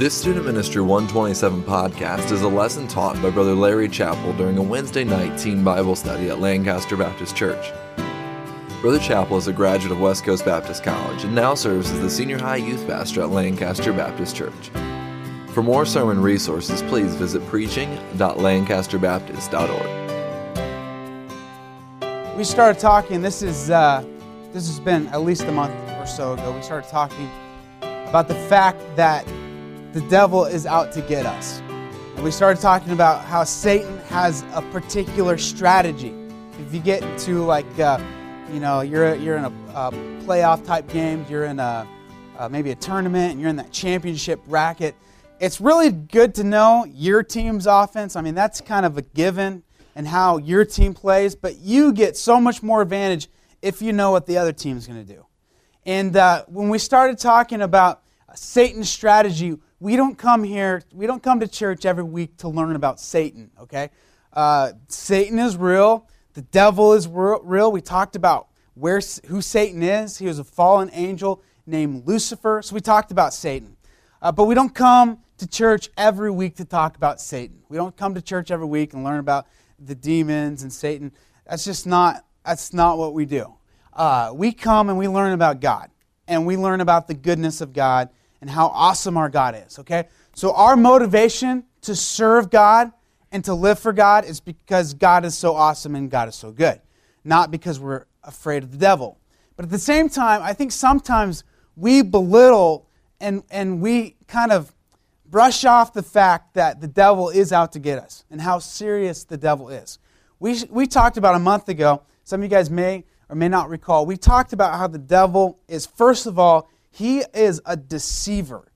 This Student Ministry 127 podcast is a lesson taught by Brother Larry Chappell during a Wednesday night teen Bible study at Lancaster Baptist Church. Brother Chappell is a graduate of West Coast Baptist College and now serves as the senior high youth pastor at Lancaster Baptist Church. For more sermon resources, please visit preaching.lancasterbaptist.org. We started talking, this is uh, this has been at least a month or so ago. We started talking about the fact that the devil is out to get us. And we started talking about how Satan has a particular strategy. If you get into like, uh, you know, you're, you're in a, a playoff type game, you're in a, uh, maybe a tournament, and you're in that championship bracket, it's really good to know your team's offense. I mean, that's kind of a given and how your team plays, but you get so much more advantage if you know what the other team's going to do. And uh, when we started talking about Satan's strategy, we don't come here, we don't come to church every week to learn about Satan, okay? Uh, Satan is real, the devil is real. We talked about where, who Satan is. He was a fallen angel named Lucifer. So we talked about Satan. Uh, but we don't come to church every week to talk about Satan. We don't come to church every week and learn about the demons and Satan. That's just not, that's not what we do. Uh, we come and we learn about God, and we learn about the goodness of God and how awesome our God is, okay? So our motivation to serve God and to live for God is because God is so awesome and God is so good, not because we're afraid of the devil. But at the same time, I think sometimes we belittle and, and we kind of brush off the fact that the devil is out to get us and how serious the devil is. We, we talked about a month ago, some of you guys may or may not recall, we talked about how the devil is, first of all, he is a deceiver.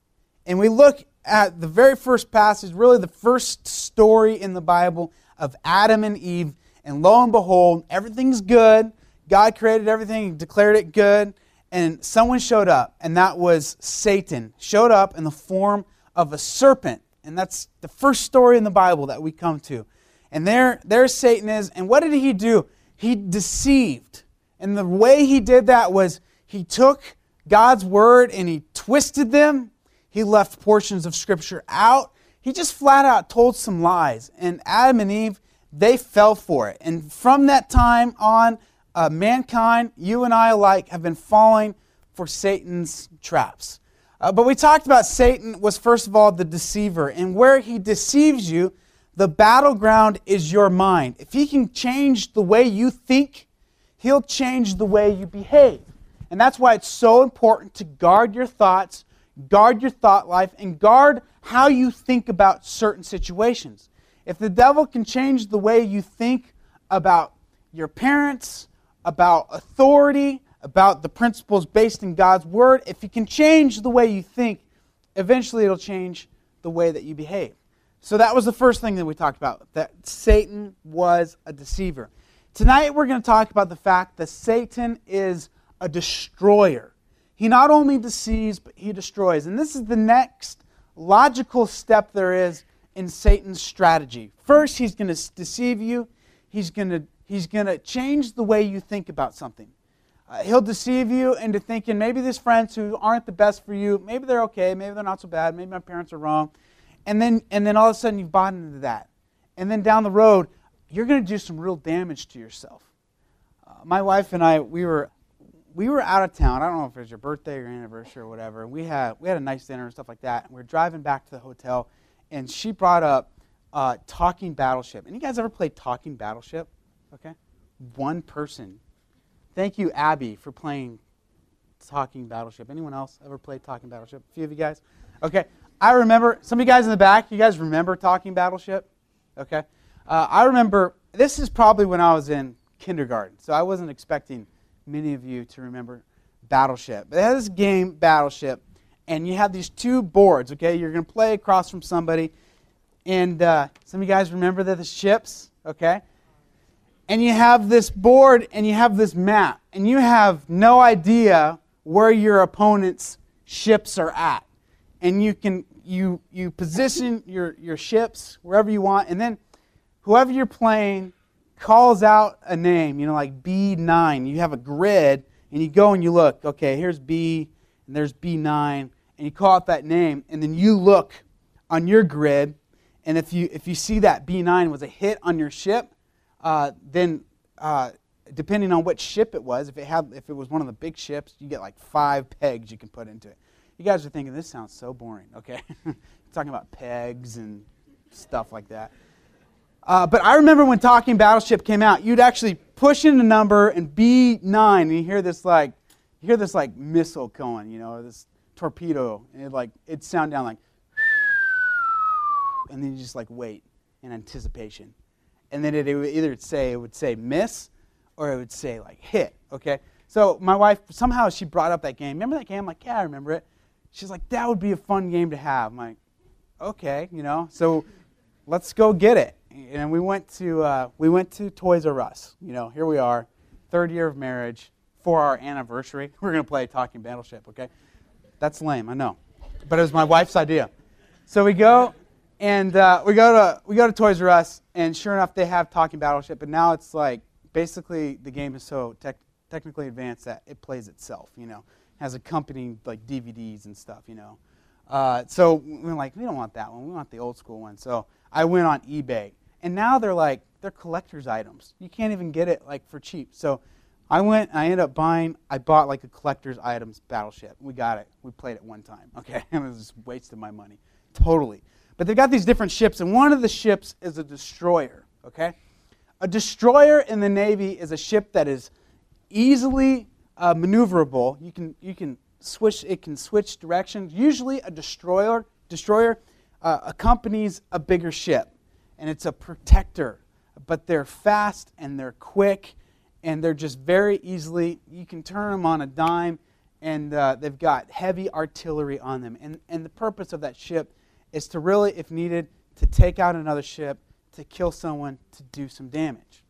And we look at the very first passage, really the first story in the Bible of Adam and Eve. And lo and behold, everything's good. God created everything, declared it good. And someone showed up, and that was Satan. Showed up in the form of a serpent. And that's the first story in the Bible that we come to. And there, there Satan is. And what did he do? He deceived. And the way he did that was he took God's word and he twisted them. He left portions of Scripture out. He just flat out told some lies. And Adam and Eve, they fell for it. And from that time on, uh, mankind, you and I alike, have been falling for Satan's traps. Uh, but we talked about Satan was, first of all, the deceiver. And where he deceives you, the battleground is your mind. If he can change the way you think, he'll change the way you behave. And that's why it's so important to guard your thoughts, guard your thought life, and guard how you think about certain situations. If the devil can change the way you think about your parents, about authority, about the principles based in God's word, if he can change the way you think, eventually it'll change the way that you behave. So that was the first thing that we talked about that Satan was a deceiver. Tonight we're going to talk about the fact that Satan is a destroyer. He not only deceives, but he destroys. And this is the next logical step there is in Satan's strategy. First, he's going to deceive you, he's going to, he's going to change the way you think about something. Uh, he'll deceive you into thinking maybe these friends who aren't the best for you, maybe they're okay, maybe they're not so bad, maybe my parents are wrong. And then, and then all of a sudden you've bought into that. And then down the road, you're going to do some real damage to yourself. Uh, my wife and I, we were we were out of town. I don't know if it was your birthday or anniversary or whatever. We had we had a nice dinner and stuff like that. And we are driving back to the hotel, and she brought up uh, Talking Battleship. Any guys ever played Talking Battleship? Okay, one person. Thank you, Abby, for playing Talking Battleship. Anyone else ever played Talking Battleship? A few of you guys. Okay, I remember. Some of you guys in the back. You guys remember Talking Battleship? Okay, uh, I remember. This is probably when I was in kindergarten, so I wasn't expecting many of you to remember Battleship. But it has this game, Battleship, and you have these two boards, okay? You're going to play across from somebody. And uh, some of you guys remember that the ships, okay? And you have this board and you have this map, and you have no idea where your opponent's ships are at. And you can you you position your, your ships wherever you want, and then whoever you're playing calls out a name, you know, like B9. You have a grid, and you go and you look, okay, here's B, and there's B9. and you call out that name, and then you look on your grid, and if you if you see that B9 was a hit on your ship, uh, then uh, depending on what ship it was, if it had if it was one of the big ships, you get like five pegs you can put into it. You guys are thinking this sounds so boring, okay? talking about pegs and stuff like that. Uh, but I remember when Talking Battleship came out, you'd actually push in a number and B9, and you hear this like, you hear this like missile going, you know, this torpedo, and it like it'd sound down like, and then you just like wait in anticipation, and then it, it would either say it would say miss, or it would say like hit. Okay, so my wife somehow she brought up that game. Remember that game? I'm like, yeah, I remember it. She's like, that would be a fun game to have. I'm like, okay, you know, so let's go get it. And we went to uh, we went to Toys R Us. You know, here we are, third year of marriage for our anniversary. We're gonna play Talking Battleship. Okay, that's lame, I know, but it was my wife's idea. So we go and uh, we go to we go to Toys R Us, and sure enough, they have Talking Battleship. But now it's like basically the game is so tech, technically advanced that it plays itself. You know, has accompanying like DVDs and stuff. You know. Uh, so we are like, we don't want that one. We want the old school one. So I went on eBay, and now they're like they're collector's items. You can't even get it like for cheap. So I went. I ended up buying. I bought like a collector's items battleship. We got it. We played it one time. Okay, it was just wasted my money, totally. But they've got these different ships, and one of the ships is a destroyer. Okay, a destroyer in the Navy is a ship that is easily uh, maneuverable. You can you can switch. It can switch directions. Usually, a destroyer destroyer uh, accompanies a bigger ship, and it's a protector. But they're fast and they're quick, and they're just very easily. You can turn them on a dime, and uh, they've got heavy artillery on them. And and the purpose of that ship is to really, if needed, to take out another ship, to kill someone, to do some damage.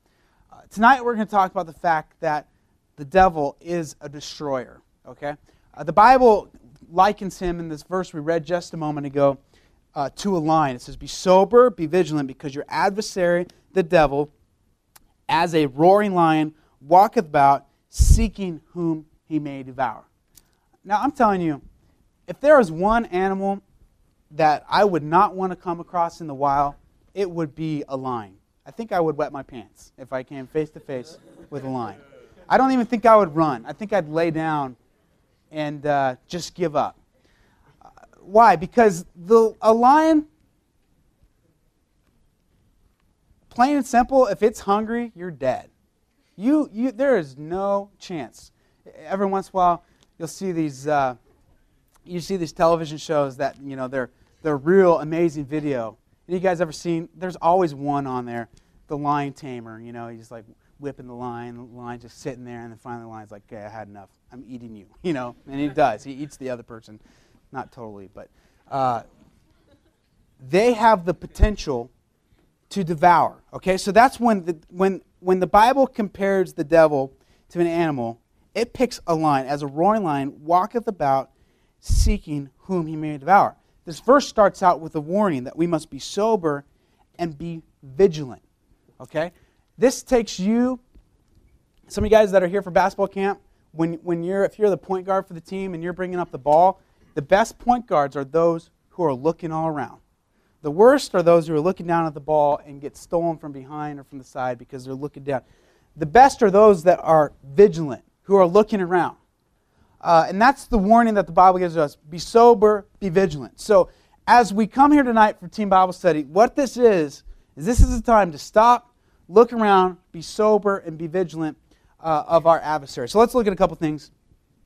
Uh, tonight, we're going to talk about the fact that the devil is a destroyer. Okay, uh, the Bible likens him in this verse we read just a moment ago uh, to a lion. It says, Be sober, be vigilant, because your adversary, the devil, as a roaring lion, walketh about, seeking whom he may devour. Now, I'm telling you, if there is one animal that I would not want to come across in the wild, it would be a lion. I think I would wet my pants if I came face to face with a lion. I don't even think I would run. I think I'd lay down and uh, just give up. Why? Because the, a lion, plain and simple, if it's hungry, you're dead. You, you, there is no chance. Every once in a while, you'll see these, uh, you see these television shows that you know they're they're real amazing video. you guys ever seen? There's always one on there, the lion tamer. You know, he's like whipping the lion, the lion just sitting there, and then finally the lion's like, "Okay, I had enough. I'm eating you." You know, and he does. He eats the other person, not totally, but uh, they have the potential to devour. Okay, so that's when the when when the Bible compares the devil to an animal, it picks a lion as a roaring lion walketh about, seeking whom he may devour. This verse starts out with a warning that we must be sober and be vigilant. Okay? This takes you, some of you guys that are here for basketball camp, when, when you're, if you're the point guard for the team and you're bringing up the ball, the best point guards are those who are looking all around. The worst are those who are looking down at the ball and get stolen from behind or from the side because they're looking down. The best are those that are vigilant, who are looking around. Uh, and that's the warning that the Bible gives us be sober, be vigilant. So, as we come here tonight for Team Bible Study, what this is, is this is a time to stop, look around, be sober, and be vigilant uh, of our adversary. So, let's look at a couple things.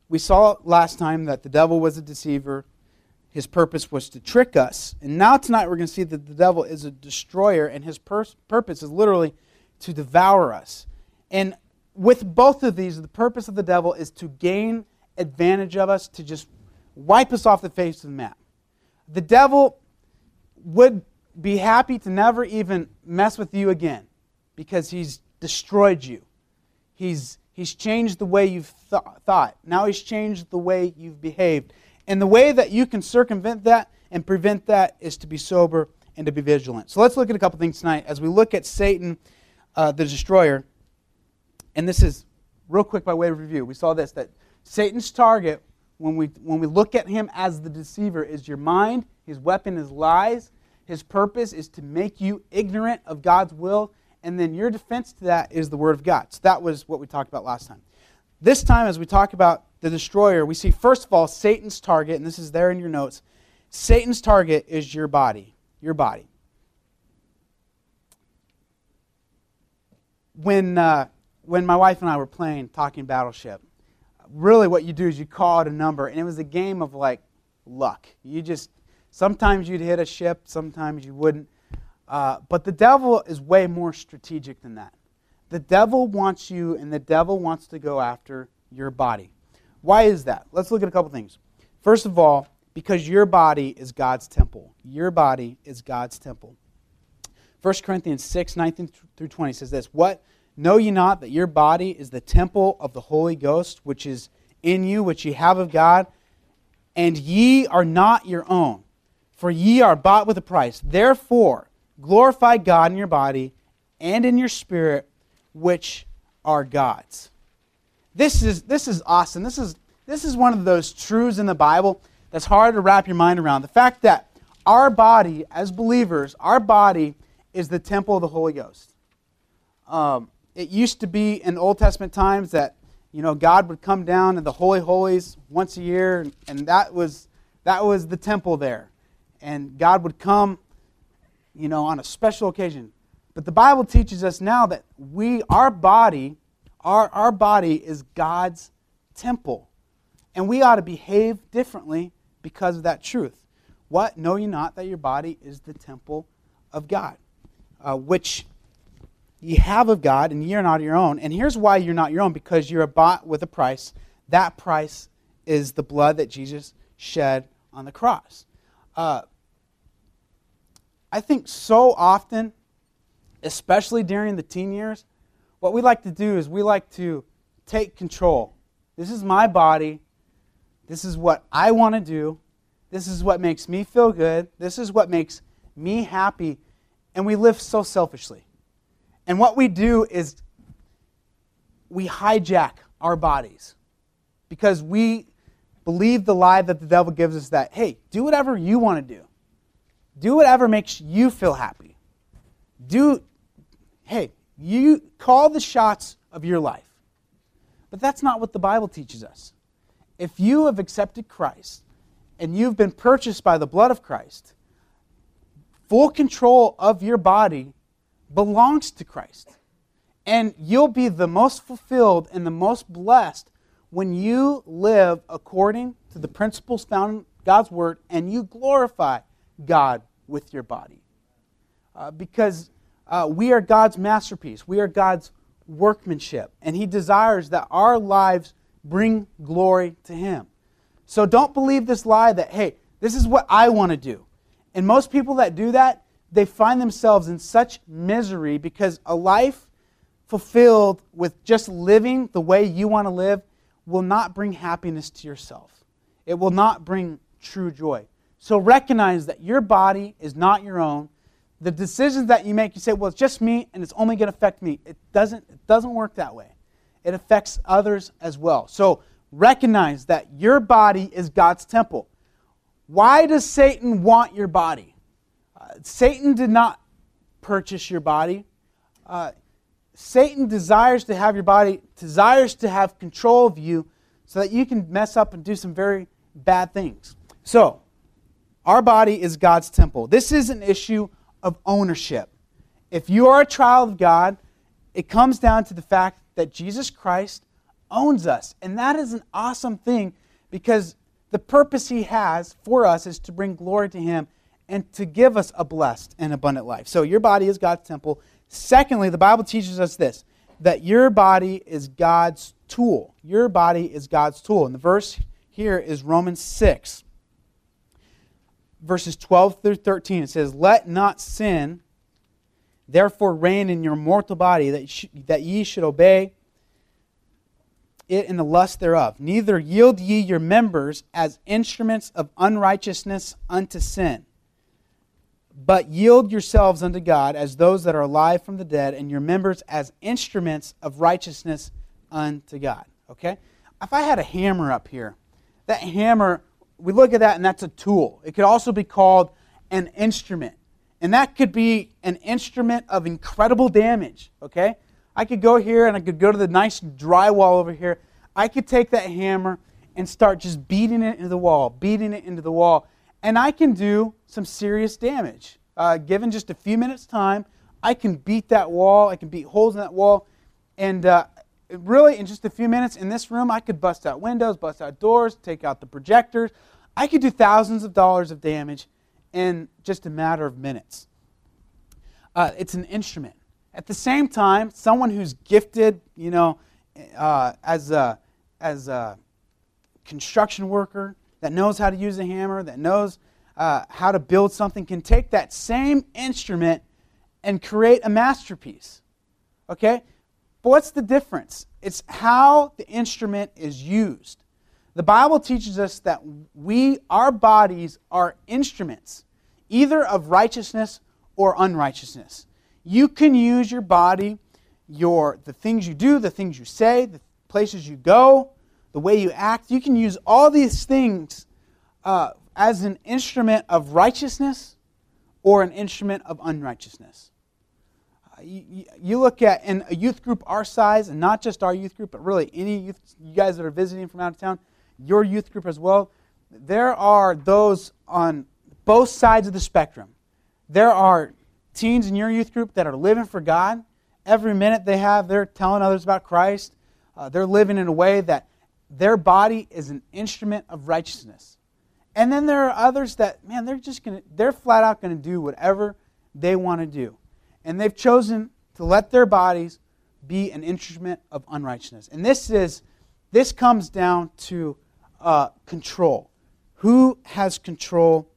We saw last time that the devil was a deceiver, his purpose was to trick us. And now, tonight, we're going to see that the devil is a destroyer, and his pur- purpose is literally to devour us. And with both of these, the purpose of the devil is to gain advantage of us to just wipe us off the face of the map. The devil would be happy to never even mess with you again because he's destroyed you. He's, he's changed the way you've th- thought. Now he's changed the way you've behaved. And the way that you can circumvent that and prevent that is to be sober and to be vigilant. So let's look at a couple things tonight as we look at Satan, uh, the destroyer. And this is real quick by way of review. We saw this that Satan's target when we, when we look at him as the deceiver, is your mind. His weapon is lies. His purpose is to make you ignorant of God's will. And then your defense to that is the Word of God. So that was what we talked about last time. This time, as we talk about the destroyer, we see, first of all, Satan's target, and this is there in your notes. Satan's target is your body. Your body. When, uh, when my wife and I were playing Talking Battleship, really what you do is you call out a number, and it was a game of like luck. You just, sometimes you'd hit a ship, sometimes you wouldn't. Uh, but the devil is way more strategic than that. The devil wants you, and the devil wants to go after your body. Why is that? Let's look at a couple things. First of all, because your body is God's temple. Your body is God's temple. 1 Corinthians 6, 19 through 20 says this What? Know ye not that your body is the temple of the Holy Ghost, which is in you, which ye have of God, and ye are not your own, for ye are bought with a price. Therefore, glorify God in your body and in your spirit, which are God's. This is, this is awesome. This is, this is one of those truths in the Bible that's hard to wrap your mind around. The fact that our body, as believers, our body is the temple of the Holy Ghost. Um, it used to be in Old Testament times that you know God would come down in the holy holies once a year, and that was that was the temple there, and God would come, you know, on a special occasion. But the Bible teaches us now that we, our body, our, our body is God's temple. And we ought to behave differently because of that truth. What? Know ye not that your body is the temple of God, uh, which ye have of God, and ye are not your own. And here's why you're not your own because you're bought with a price. That price is the blood that Jesus shed on the cross. Uh, I think so often especially during the teen years, what we like to do is we like to take control. This is my body. This is what I want to do. This is what makes me feel good. This is what makes me happy. And we live so selfishly. And what we do is we hijack our bodies because we believe the lie that the devil gives us that, hey, do whatever you want to do. Do whatever makes you feel happy. Do hey, you call the shots of your life. But that's not what the Bible teaches us. If you have accepted Christ and you've been purchased by the blood of Christ, full control of your body belongs to Christ. And you'll be the most fulfilled and the most blessed when you live according to the principles found in God's Word and you glorify God with your body. Uh, because uh, we are God's masterpiece. We are God's workmanship. And He desires that our lives bring glory to Him. So don't believe this lie that, hey, this is what I want to do. And most people that do that, they find themselves in such misery because a life fulfilled with just living the way you want to live will not bring happiness to yourself. It will not bring true joy. So recognize that your body is not your own the decisions that you make, you say, well, it's just me and it's only going to affect me. It doesn't, it doesn't work that way. It affects others as well. So recognize that your body is God's temple. Why does Satan want your body? Uh, Satan did not purchase your body. Uh, Satan desires to have your body, desires to have control of you so that you can mess up and do some very bad things. So, our body is God's temple. This is an issue of ownership. If you are a child of God, it comes down to the fact that Jesus Christ owns us. And that is an awesome thing because the purpose He has for us is to bring glory to Him and to give us a blessed and abundant life. So your body is God's temple. Secondly, the Bible teaches us this that your body is God's tool. Your body is God's tool. And the verse here is Romans 6 verses 12 through 13. It says, Let not sin therefore reign in your mortal body, that, sh- that ye should obey it in the lust thereof. Neither yield ye your members as instruments of unrighteousness unto sin, but yield yourselves unto God as those that are alive from the dead, and your members as instruments of righteousness unto God. Okay? If I had a hammer up here, that hammer, we look at that and that's a tool. It could also be called an instrument. And that could be an instrument of incredible damage, okay? I could go here and I could go to the nice drywall over here. I could take that hammer and start just beating it into the wall, beating it into the wall. And I can do some serious damage. Uh, given just a few minutes' time, I can beat that wall. I can beat holes in that wall. And uh, really, in just a few minutes in this room, I could bust out windows, bust out doors, take out the projectors. I could do thousands of dollars of damage in just a matter of minutes. Uh, it's an instrument. At the same time, someone who's gifted, you know, uh, as a as a construction worker that knows how to use a hammer, that knows uh, how to build something, can take that same instrument and create a masterpiece. Okay? But what's the difference? It's how the instrument is used. The Bible teaches us that we, our bodies, are instruments, either of righteousness or unrighteousness. You can use your body, your the things you do, the things you say, the places you go, the way you act. You can use all these things uh, as an instrument of righteousness or an instrument of unrighteousness. You, you, look at in a youth group our size, and not just our youth group, but really any youth, you guys that are visiting from out of town, your youth group as well. There are those on both sides of the spectrum. There are teens in your youth group that are living for God. Every minute they have, they're telling others about Christ. Uh, they're living in a way that their body is an instrument of righteousness. And then there are others that, man, they're just going to, they're flat out going to do whatever they want to do. And they've chosen to let their bodies be an instrument of unrighteousness. And this is, this comes down to uh, control. Who has control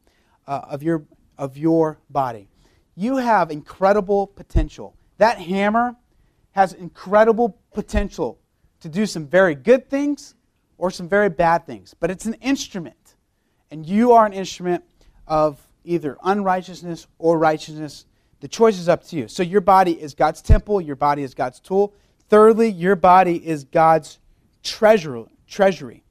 uh, of, your, of your body? You have incredible potential. That hammer has incredible potential to do some very good things or some very bad things, but it's an instrument. And you are an instrument of either unrighteousness or righteousness. The choice is up to you. So your body is God's temple, your body is God's tool. Thirdly, your body is God's treasure, treasury.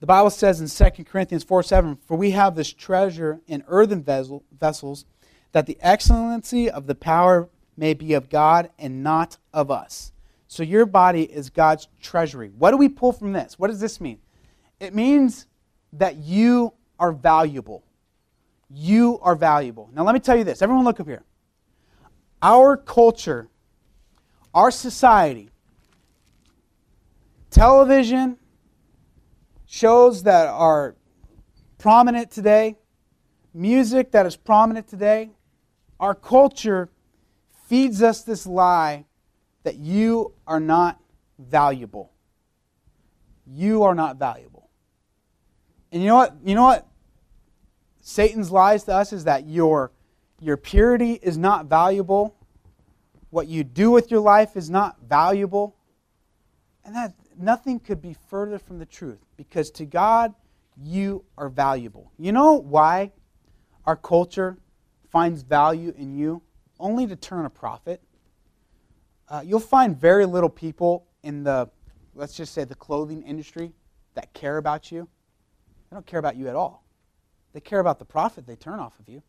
The Bible says in 2 Corinthians 4 7, For we have this treasure in earthen vessel, vessels, that the excellency of the power may be of God and not of us. So your body is God's treasury. What do we pull from this? What does this mean? It means that you are valuable. You are valuable. Now, let me tell you this. Everyone, look up here. Our culture, our society, television, shows that are prominent today, music that is prominent today, our culture feeds us this lie that you are not valuable. You are not valuable. And you know what? You know what? Satan's lies to us is that your, your purity is not valuable. What you do with your life is not valuable. And that nothing could be further from the truth because to God, you are valuable. You know why our culture finds value in you? Only to turn a profit uh, you'll find very little people in the, let's just say, the clothing industry that care about you. They don't care about you at all. They care about the profit they turn off of you.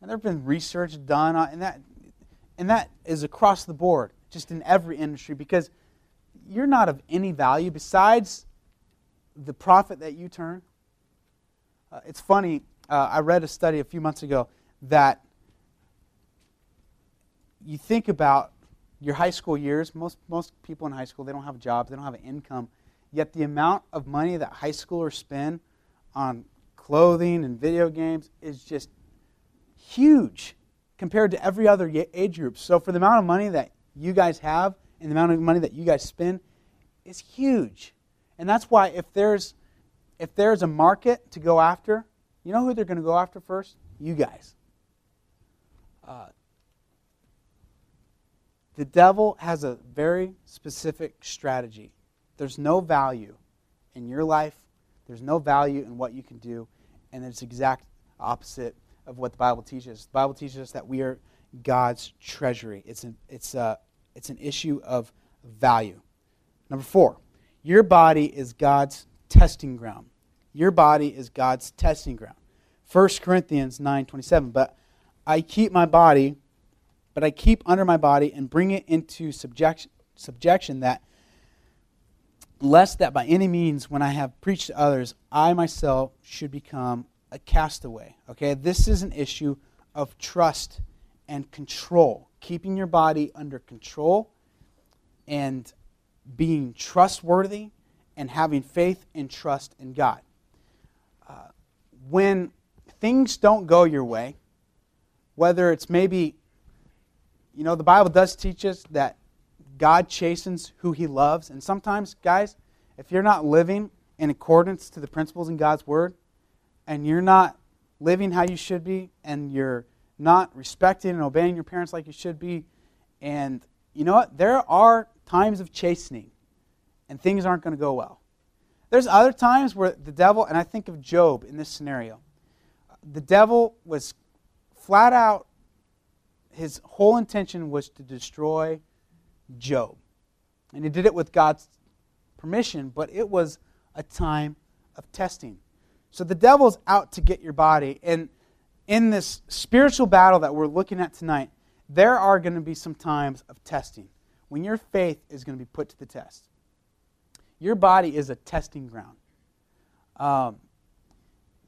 And there have been research done, on, and that, and that is across the board, just in every industry, because you're not of any value besides the profit that you turn. Uh, it's funny, uh, I read a study a few months ago that you think about your high school years, most, most people in high school, they don't have jobs, they don't have an income. Yet the amount of money that high schoolers spend on clothing and video games is just huge compared to every other age group. So for the amount of money that you guys have and the amount of money that you guys spend it's huge. And that's why if there's if there's a market to go after, you know who they're going to go after first? You guys. Uh, the devil has a very specific strategy. There's no value in your life, there's no value in what you can do, and it's exact opposite of what the Bible teaches. The Bible teaches us that we are God's treasury. It's an, it's a, it's an issue of value. Number four, Your body is God's testing ground. Your body is God's testing ground. 1 Corinthians 9:27, but I keep my body, but I keep under my body and bring it into subjection, subjection that lest that by any means when I have preached to others, I myself should become a castaway. Okay? This is an issue of trust and control. Keeping your body under control and being trustworthy and having faith and trust in God. Uh, when things don't go your way, whether it's maybe, you know, the Bible does teach us that God chastens who he loves. And sometimes, guys, if you're not living in accordance to the principles in God's word, and you're not living how you should be, and you're not respecting and obeying your parents like you should be, and you know what? There are times of chastening, and things aren't going to go well. There's other times where the devil, and I think of Job in this scenario, the devil was flat out, his whole intention was to destroy Job. And he did it with God's permission, but it was a time of testing. So the devil's out to get your body. And in this spiritual battle that we're looking at tonight, there are going to be some times of testing when your faith is going to be put to the test. Your body is a testing ground. Um,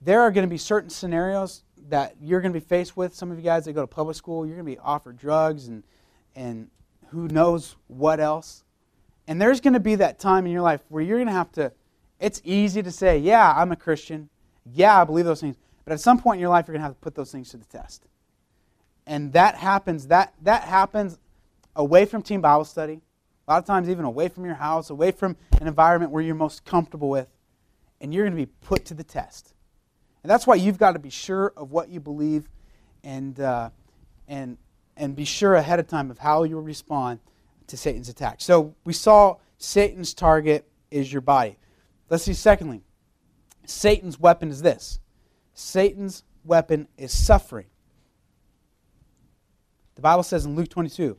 there are going to be certain scenarios that you're going to be faced with. Some of you guys that go to public school, you're going to be offered drugs and, and who knows what else. And there's going to be that time in your life where you're going to have to, it's easy to say, yeah, I'm a Christian. Yeah, I believe those things. But at some point in your life, you're going to have to put those things to the test. And that happens, that, that happens away from team Bible study, a lot of times even away from your house, away from an environment where you're most comfortable with. And you're going to be put to the test. And that's why you've got to be sure of what you believe and, uh, and and be sure ahead of time of how you'll respond to Satan's attack. So we saw Satan's target is your body. Let's see, secondly, Satan's weapon is this Satan's weapon is suffering. The Bible says in Luke 22,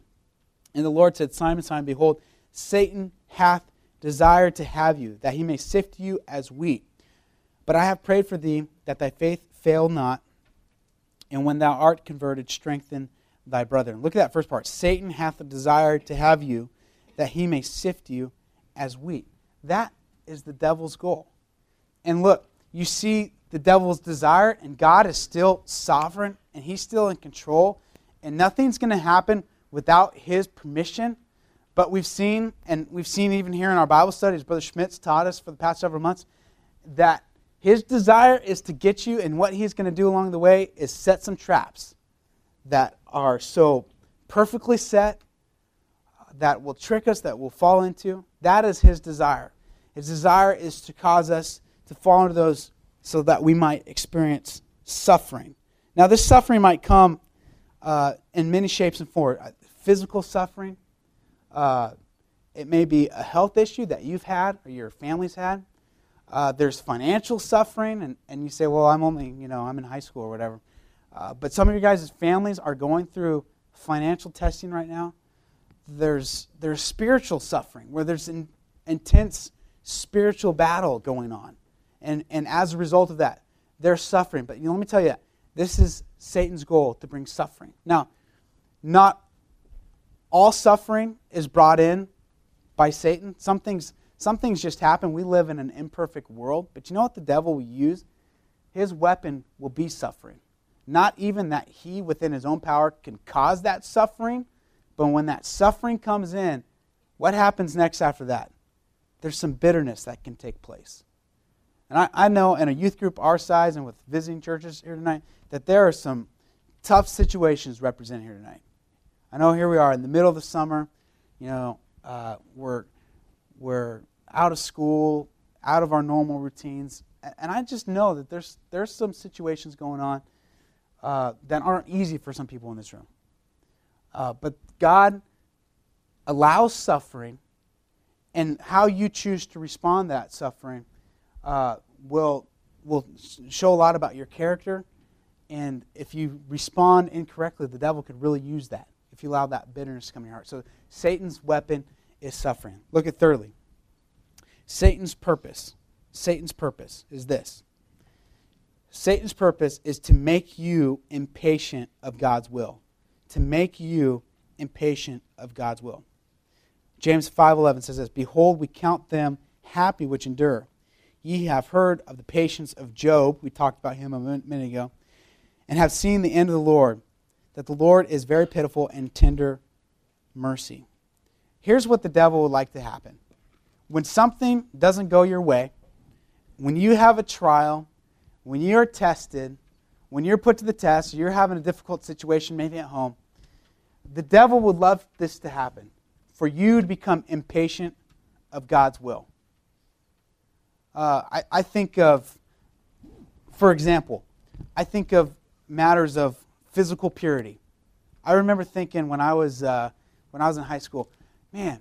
and the Lord said, Simon, Simon, behold, Satan hath desired to have you, that he may sift you as wheat. But I have prayed for thee that thy faith fail not, and when thou art converted, strengthen thy brethren. Look at that first part. Satan hath a desire to have you, that he may sift you as wheat. That is the devil's goal. And look, you see the devil's desire, and God is still sovereign, and he's still in control, and nothing's going to happen without his permission. But we've seen, and we've seen even here in our Bible studies, Brother Schmitz taught us for the past several months, that his desire is to get you, and what he's going to do along the way is set some traps that are so perfectly set that will trick us, that we'll fall into. That is his desire. His desire is to cause us to fall into those so that we might experience suffering. Now, this suffering might come uh, in many shapes and forms uh, physical suffering, uh, it may be a health issue that you've had or your family's had. Uh, there's financial suffering, and, and you say, well, I'm only, you know, I'm in high school or whatever. Uh, but some of your guys' families are going through financial testing right now. There's, there's spiritual suffering where there's an intense spiritual battle going on. And, and as a result of that, they're suffering. But you know, let me tell you, this is Satan's goal to bring suffering. Now, not all suffering is brought in by Satan. Some things, some things just happen. We live in an imperfect world. But you know what the devil will use? His weapon will be suffering. Not even that he, within his own power, can cause that suffering, but when that suffering comes in, what happens next after that? There's some bitterness that can take place. And I, I know in a youth group our size and with visiting churches here tonight that there are some tough situations represented here tonight. I know here we are in the middle of the summer. You know, uh, we're, we're out of school, out of our normal routines. And I just know that there's, there's some situations going on uh, that aren't easy for some people in this room. Uh, but God allows suffering, and how you choose to respond to that suffering uh, will, will show a lot about your character. And if you respond incorrectly, the devil could really use that if you allow that bitterness to come in your heart. So Satan's weapon is suffering. Look at thirdly. Satan's purpose, Satan's purpose is this. Satan's purpose is to make you impatient of God's will. To make you impatient of God's will. James 5:11 says this, "Behold, we count them happy which endure. Ye have heard of the patience of Job, we talked about him a minute ago, and have seen the end of the Lord, that the Lord is very pitiful and tender mercy." Here's what the devil would like to happen. When something doesn't go your way, when you have a trial, when you're tested, when you're put to the test, you're having a difficult situation, maybe at home, the devil would love this to happen for you to become impatient of God's will. Uh, I, I think of, for example, I think of matters of physical purity. I remember thinking when I was, uh, when I was in high school, man,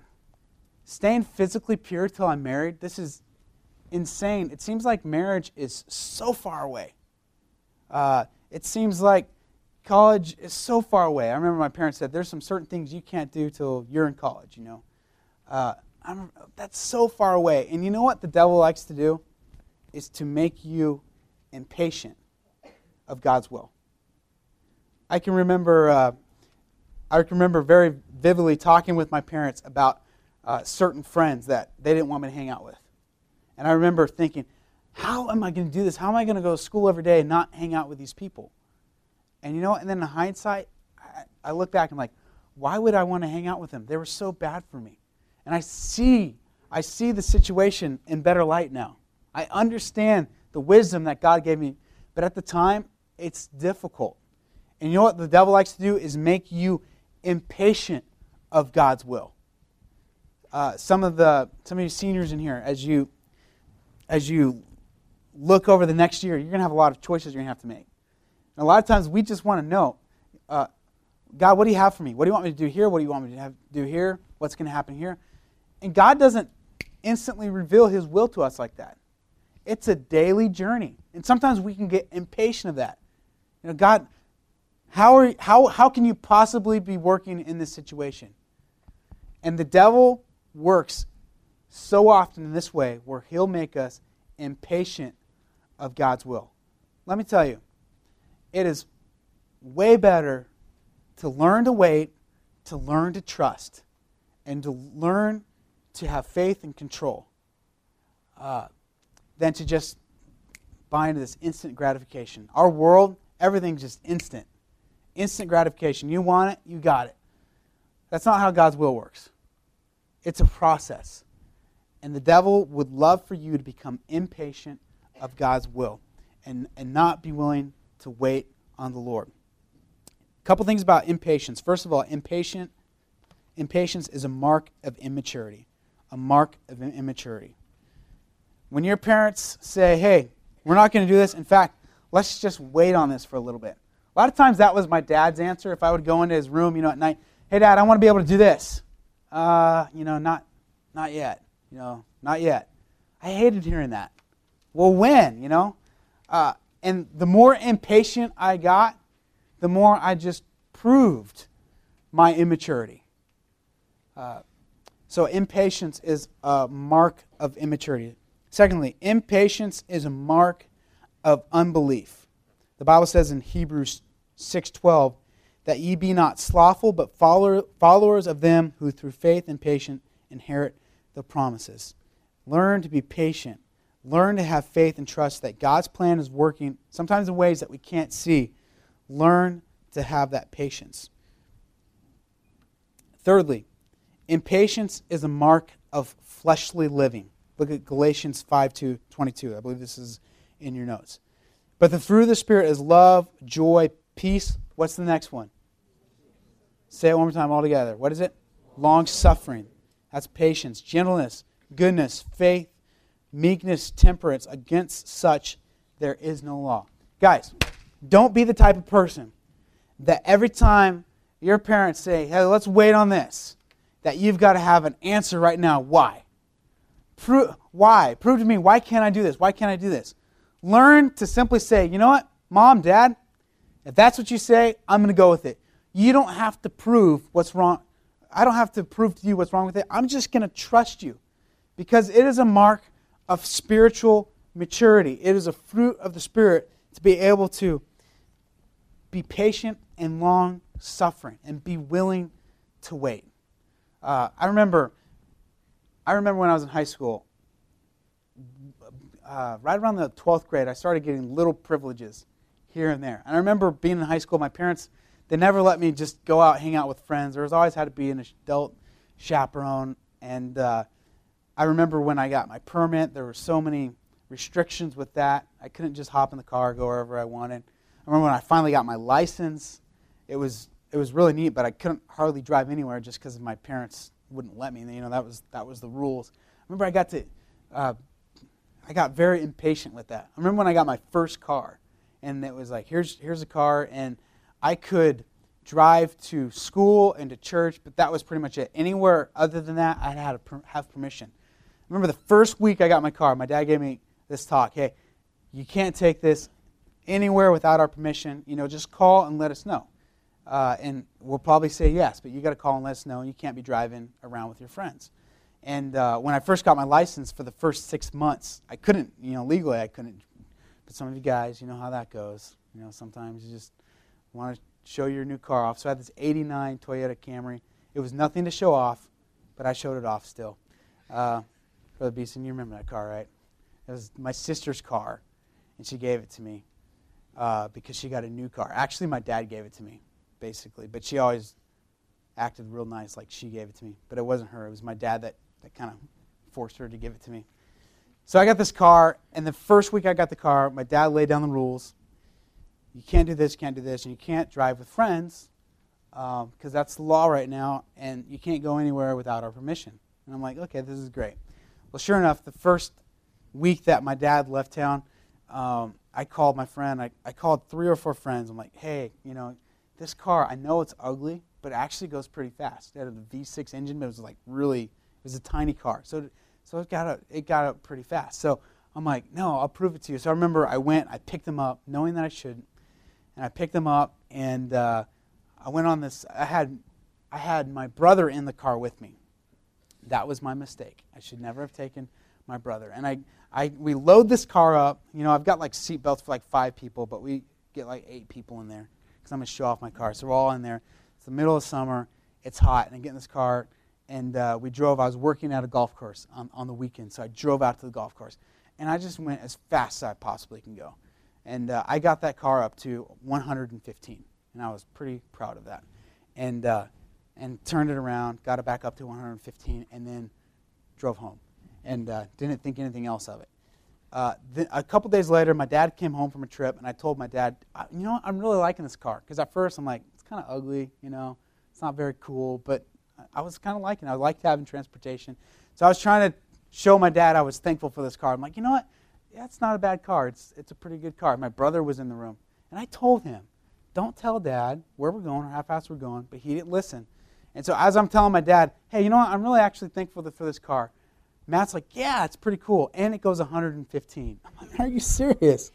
staying physically pure till I'm married, this is insane. It seems like marriage is so far away. Uh, it seems like college is so far away. I remember my parents said, "There's some certain things you can't do till you're in college." You know, uh, that's so far away. And you know what the devil likes to do is to make you impatient of God's will. I can remember, uh, I can remember very vividly talking with my parents about uh, certain friends that they didn't want me to hang out with. And I remember thinking, how am I going to do this? How am I going to go to school every day and not hang out with these people? And you know? And then in hindsight, I, I look back and I'm like, why would I want to hang out with them? They were so bad for me. And I see, I see the situation in better light now. I understand the wisdom that God gave me. But at the time, it's difficult. And you know what the devil likes to do is make you impatient of God's will. Uh, some of the some of you seniors in here, as you as you look over the next year, you're going to have a lot of choices you're going to have to make. And a lot of times we just want to know, uh, God, what do you have for me? What do you want me to do here? What do you want me to have, do here? What's going to happen here? And God doesn't instantly reveal His will to us like that. It's a daily journey. And sometimes we can get impatient of that. You know, God, how, are, how, how can you possibly be working in this situation? And the devil works so often in this way where he'll make us impatient of God's will. Let me tell you, it is way better to learn to wait, to learn to trust, and to learn to have faith and control uh, than to just buy into this instant gratification. Our world, everything's just instant. Instant gratification. You want it, you got it. That's not how God's will works. It's a process. And the devil would love for you to become impatient of God's will and, and not be willing to wait on the Lord. A couple things about impatience. First of all, impatient, impatience is a mark of immaturity. A mark of immaturity. When your parents say, hey, we're not going to do this, in fact, let's just wait on this for a little bit. A lot of times that was my dad's answer if I would go into his room, you know, at night. Hey, Dad, I want to be able to do this. Uh, you know, not, not yet. You know, not yet. I hated hearing that. Well, when, you know? Uh, and the more impatient I got, the more I just proved my immaturity. Uh, so, impatience is a mark of immaturity. Secondly, impatience is a mark of unbelief. The Bible says in Hebrews 6:12 that ye be not slothful, but follower, followers of them who through faith and patience inherit the promises. Learn to be patient. Learn to have faith and trust that God's plan is working, sometimes in ways that we can't see. Learn to have that patience. Thirdly, impatience is a mark of fleshly living. Look at Galatians 5 to 22. I believe this is in your notes. But the fruit of the Spirit is love, joy, peace. What's the next one? Say it one more time all together. What is it? Long suffering that's patience, gentleness, goodness, faith, meekness, temperance. Against such there is no law. Guys, don't be the type of person that every time your parents say, hey, let's wait on this, that you've got to have an answer right now. Why? Pro- why? Prove to me, why can't I do this? Why can't I do this? Learn to simply say, you know what, mom, dad, if that's what you say, I'm going to go with it. You don't have to prove what's wrong. I don't have to prove to you what's wrong with it. I'm just going to trust you because it is a mark of spiritual maturity. It is a fruit of the Spirit to be able to be patient and long suffering and be willing to wait. Uh, I remember, I remember when I was in high school, uh, right around the 12th grade, I started getting little privileges here and there. And I remember being in high school, my parents, they never let me just go out, hang out with friends. There was always had to be an adult chaperone. And uh, I remember when I got my permit, there were so many restrictions with that. I couldn't just hop in the car, go wherever I wanted. I remember when I finally got my license, it was it was really neat, but I couldn't hardly drive anywhere just because my parents wouldn't let me. You know, that was that was the rules. I remember I got to uh, I got very impatient with that. I remember when I got my first car, and it was like, here's here's a car, and I could drive to school and to church, but that was pretty much it. Anywhere other than that, I had to have permission. Remember the first week I got my car, my dad gave me this talk. Hey, you can't take this anywhere without our permission. You know, just call and let us know. Uh, and we'll probably say yes, but you got to call and let us know. You can't be driving around with your friends. And uh, when I first got my license for the first six months, I couldn't, you know, legally I couldn't. But some of you guys, you know how that goes. You know, sometimes you just want to show your new car off. So I had this 89 Toyota Camry. It was nothing to show off, but I showed it off still. Uh, Brother Beeson, you remember that car, right? It was my sister's car, and she gave it to me uh, because she got a new car. Actually, my dad gave it to me, basically, but she always acted real nice like she gave it to me. But it wasn't her, it was my dad that that kind of forced her to give it to me. So I got this car, and the first week I got the car, my dad laid down the rules. You can't do this, you can't do this, and you can't drive with friends because um, that's the law right now, and you can't go anywhere without our permission. And I'm like, okay, this is great. Well, sure enough, the first week that my dad left town, um, I called my friend. I, I called three or four friends. I'm like, hey, you know, this car, I know it's ugly, but it actually goes pretty fast. It had a V6 engine, but it was like really it was a tiny car, so so it got up, it got up pretty fast. So I'm like, no, I'll prove it to you. So I remember I went, I picked them up, knowing that I shouldn't, and I picked them up, and uh, I went on this. I had I had my brother in the car with me. That was my mistake. I should never have taken my brother. And I, I we load this car up. You know, I've got like seat belts for like five people, but we get like eight people in there because I'm gonna show off my car. So we're all in there. It's the middle of summer. It's hot, and I get in this car and uh, we drove. I was working at a golf course on, on the weekend, so I drove out to the golf course, and I just went as fast as I possibly can go, and uh, I got that car up to 115, and I was pretty proud of that, and uh, and turned it around, got it back up to 115, and then drove home, and uh, didn't think anything else of it. Uh, then a couple days later, my dad came home from a trip, and I told my dad, you know, what? I'm really liking this car because at first I'm like, it's kind of ugly, you know, it's not very cool, but I was kind of liking it. I liked having transportation. So I was trying to show my dad I was thankful for this car. I'm like, you know what? Yeah, it's not a bad car. It's, it's a pretty good car. My brother was in the room. And I told him, don't tell dad where we're going or how fast we're going. But he didn't listen. And so as I'm telling my dad, hey, you know what? I'm really actually thankful for this car. Matt's like, yeah, it's pretty cool. And it goes 115. I'm like, are you serious?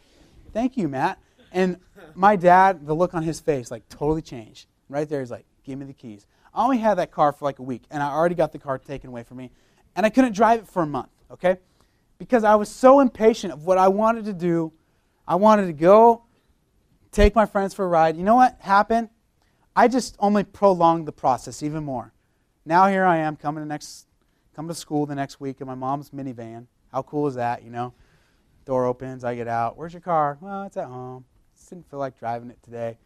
Thank you, Matt. And my dad, the look on his face, like totally changed. Right there, he's like, give me the keys. I only had that car for like a week, and I already got the car taken away from me. And I couldn't drive it for a month, okay? Because I was so impatient of what I wanted to do. I wanted to go take my friends for a ride. You know what happened? I just only prolonged the process even more. Now here I am coming to next come to school the next week in my mom's minivan. How cool is that, you know? Door opens, I get out. Where's your car? Well, it's at home. Just didn't feel like driving it today.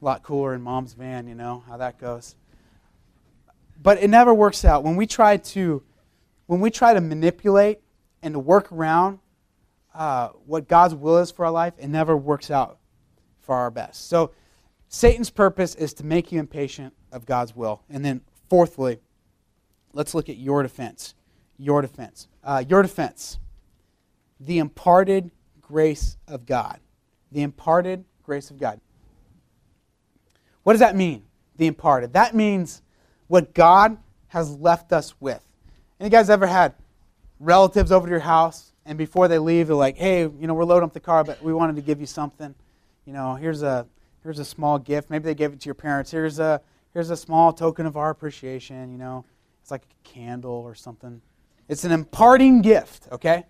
A lot cooler in mom's van, you know how that goes but it never works out. When we try to, when we try to manipulate and to work around uh, what God's will is for our life, it never works out for our best. So, Satan's purpose is to make you impatient of God's will. And then, fourthly, let's look at your defense. Your defense. Uh, your defense. The imparted grace of God. The imparted grace of God. What does that mean? The imparted. That means what God has left us with. Any guys ever had relatives over to your house and before they leave they're like, "Hey, you know, we're loading up the car, but we wanted to give you something. You know, here's a here's a small gift. Maybe they gave it to your parents. Here's a here's a small token of our appreciation, you know. It's like a candle or something. It's an imparting gift, okay?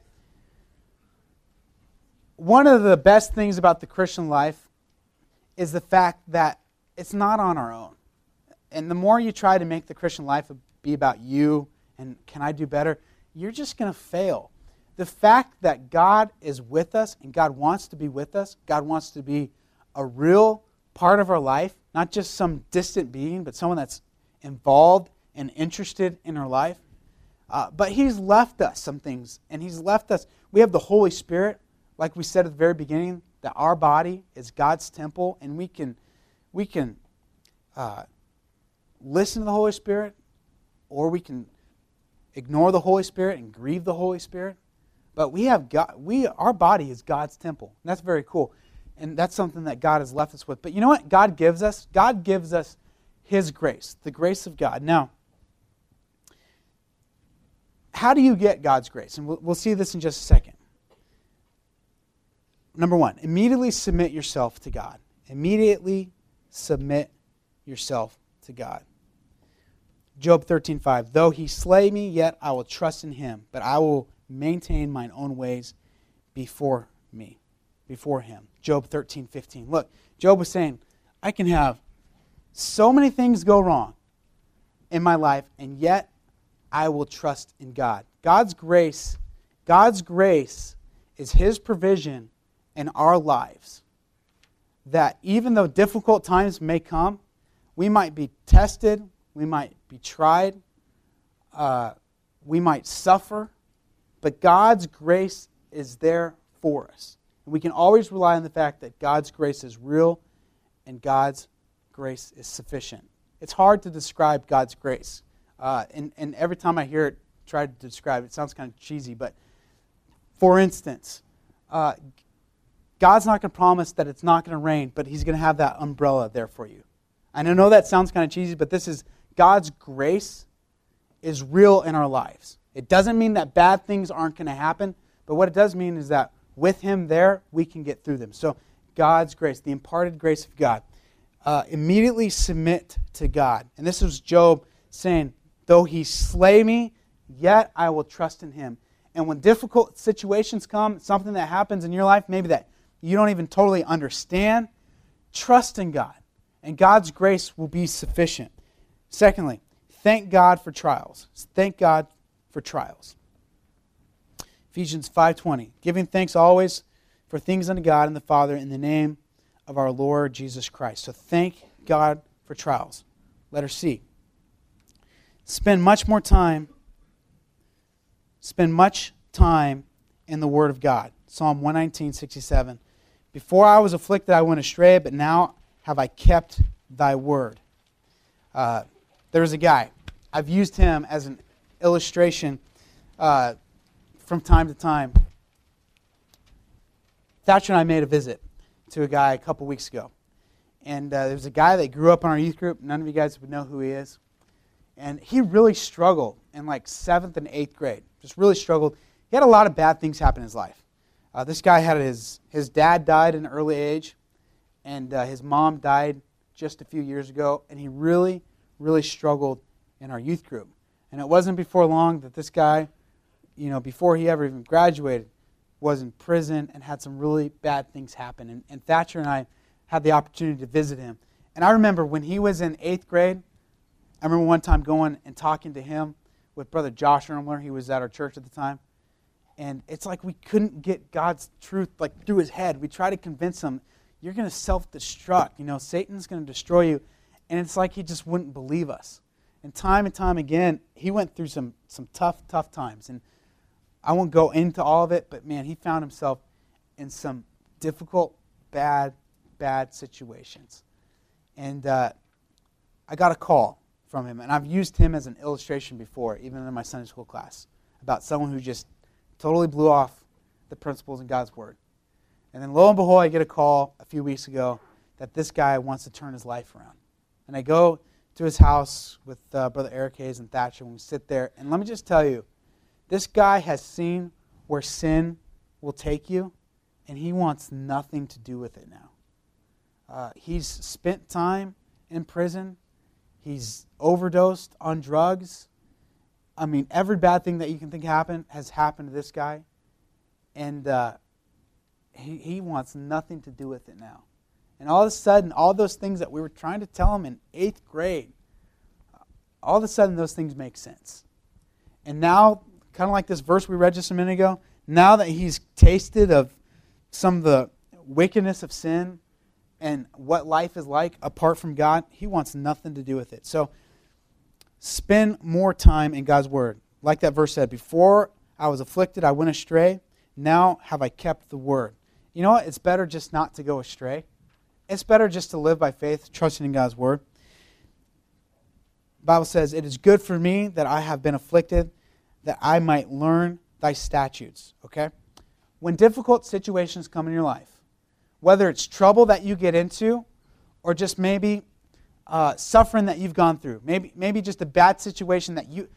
One of the best things about the Christian life is the fact that it's not on our own. And the more you try to make the Christian life be about you and can I do better, you're just going to fail. The fact that God is with us and God wants to be with us, God wants to be a real part of our life, not just some distant being, but someone that's involved and interested in our life. Uh, but He's left us some things, and He's left us. We have the Holy Spirit, like we said at the very beginning, that our body is God's temple, and we can, we can uh, listen to the Holy Spirit, or we can ignore the Holy Spirit and grieve the Holy Spirit. But we have God, we, our body is God's temple. And that's very cool. And that's something that God has left us with. But you know what God gives us? God gives us His grace, the grace of God. Now, how do you get God's grace? And we'll, we'll see this in just a second. Number one, immediately submit yourself to God. Immediately submit yourself to God. Job 13:5 Though he slay me yet I will trust in him but I will maintain mine own ways before me before him. Job 13:15 Look, Job was saying I can have so many things go wrong in my life and yet I will trust in God. God's grace God's grace is his provision in our lives that even though difficult times may come, we might be tested, we might be tried, uh, we might suffer, but God's grace is there for us. And we can always rely on the fact that God's grace is real and God's grace is sufficient. It's hard to describe God's grace. Uh, and, and every time I hear it try to describe it, it sounds kind of cheesy, but for instance, uh, God's not going to promise that it's not going to rain, but He's going to have that umbrella there for you. And I know that sounds kind of cheesy, but this is God's grace is real in our lives. It doesn't mean that bad things aren't going to happen, but what it does mean is that with Him there, we can get through them. So, God's grace, the imparted grace of God, uh, immediately submit to God. And this is Job saying, Though He slay me, yet I will trust in Him. And when difficult situations come, something that happens in your life, maybe that you don't even totally understand, trust in God. And God's grace will be sufficient. Secondly, thank God for trials. Thank God for trials. Ephesians 5:20, giving thanks always for things unto God and the Father in the name of our Lord Jesus Christ. So thank God for trials. Letter C. Spend much more time spend much time in the word of God. Psalm 119:67. Before I was afflicted I went astray, but now have I kept thy word. Uh, there's a guy. I've used him as an illustration uh, from time to time. Thatcher and I made a visit to a guy a couple weeks ago. And uh, there's a guy that grew up in our youth group. None of you guys would know who he is. And he really struggled in like seventh and eighth grade. Just really struggled. He had a lot of bad things happen in his life. Uh, this guy had his, his dad died at an early age, and uh, his mom died just a few years ago, and he really, really struggled in our youth group. And it wasn't before long that this guy, you know, before he ever even graduated, was in prison and had some really bad things happen. And, and Thatcher and I had the opportunity to visit him. And I remember when he was in eighth grade, I remember one time going and talking to him with Brother Josh Ermler. He was at our church at the time. And it's like we couldn't get God's truth like through his head. We try to convince him you're going to self destruct. You know, Satan's going to destroy you. And it's like he just wouldn't believe us. And time and time again, he went through some, some tough, tough times. And I won't go into all of it, but man, he found himself in some difficult, bad, bad situations. And uh, I got a call from him. And I've used him as an illustration before, even in my Sunday school class, about someone who just totally blew off the principles in God's Word. And then lo and behold, I get a call a few weeks ago that this guy wants to turn his life around. And I go to his house with uh, Brother Eric Hayes and Thatcher, and we sit there. And let me just tell you, this guy has seen where sin will take you, and he wants nothing to do with it now. Uh, he's spent time in prison. He's overdosed on drugs. I mean, every bad thing that you can think happened has happened to this guy, and uh, he he wants nothing to do with it now. And all of a sudden, all those things that we were trying to tell him in eighth grade, all of a sudden those things make sense. And now, kind of like this verse we read just a minute ago, now that he's tasted of some of the wickedness of sin and what life is like apart from God, he wants nothing to do with it. So spend more time in God's Word. Like that verse said, before I was afflicted, I went astray. Now have I kept the Word. You know what? It's better just not to go astray. It's better just to live by faith, trusting in God's Word. The Bible says, It is good for me that I have been afflicted, that I might learn thy statutes. Okay? When difficult situations come in your life, whether it's trouble that you get into or just maybe uh, suffering that you've gone through, maybe, maybe just a bad situation that you,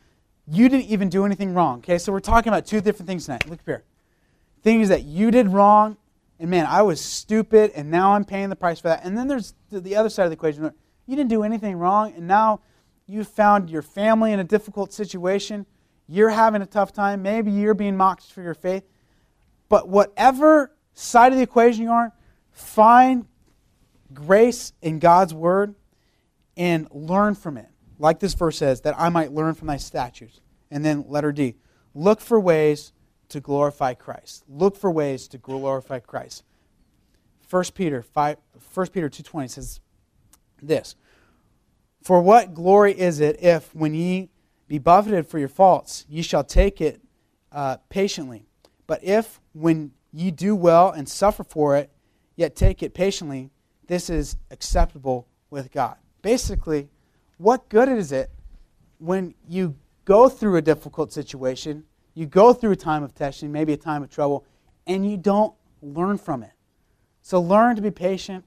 you didn't even do anything wrong. Okay, so we're talking about two different things tonight. Look here. Things that you did wrong, and man, I was stupid, and now I'm paying the price for that. And then there's the other side of the equation. You didn't do anything wrong, and now you found your family in a difficult situation. You're having a tough time. Maybe you're being mocked for your faith. But whatever side of the equation you are, find grace in God's word and learn from it. Like this verse says, that I might learn from thy statutes. And then letter D, look for ways to glorify Christ. Look for ways to glorify Christ. 1 Peter 5 1 Peter 2:20 says this, For what glory is it if when ye be buffeted for your faults, ye shall take it uh, patiently. But if when ye do well and suffer for it, yet take it patiently, this is acceptable with God. Basically, what good is it when you go through a difficult situation, you go through a time of testing, maybe a time of trouble, and you don't learn from it? So learn to be patient,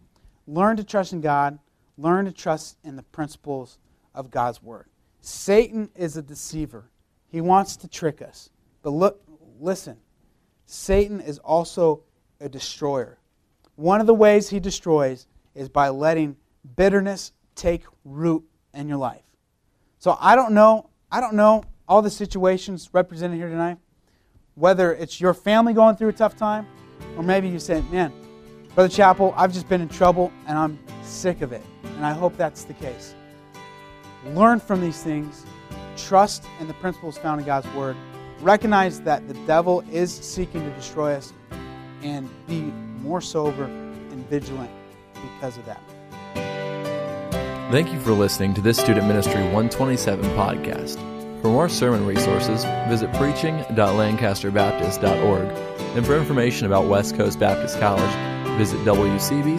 learn to trust in God, learn to trust in the principles of God's Word. Satan is a deceiver. He wants to trick us. But look, listen, Satan is also a destroyer. One of the ways he destroys is by letting bitterness take root in your life. So I don't know, I don't know all the situations represented here tonight, whether it's your family going through a tough time, or maybe you say, man, Brother Chappell, I've just been in trouble and I'm sick of it. And I hope that's the case. Learn from these things, trust in the principles found in God's Word, recognize that the devil is seeking to destroy us, and be more sober and vigilant because of that. Thank you for listening to this Student Ministry 127 podcast. For more sermon resources, visit preaching.lancasterbaptist.org. And for information about West Coast Baptist College, visit wcbc.edu.